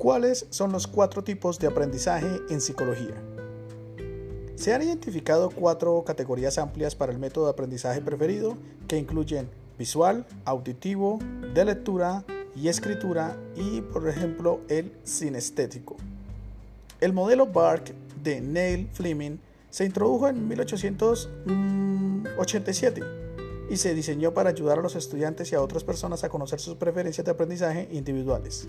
¿Cuáles son los cuatro tipos de aprendizaje en psicología? Se han identificado cuatro categorías amplias para el método de aprendizaje preferido que incluyen visual, auditivo, de lectura y escritura y, por ejemplo, el sinestético. El modelo BARC de Neil Fleming se introdujo en 1887 y se diseñó para ayudar a los estudiantes y a otras personas a conocer sus preferencias de aprendizaje individuales.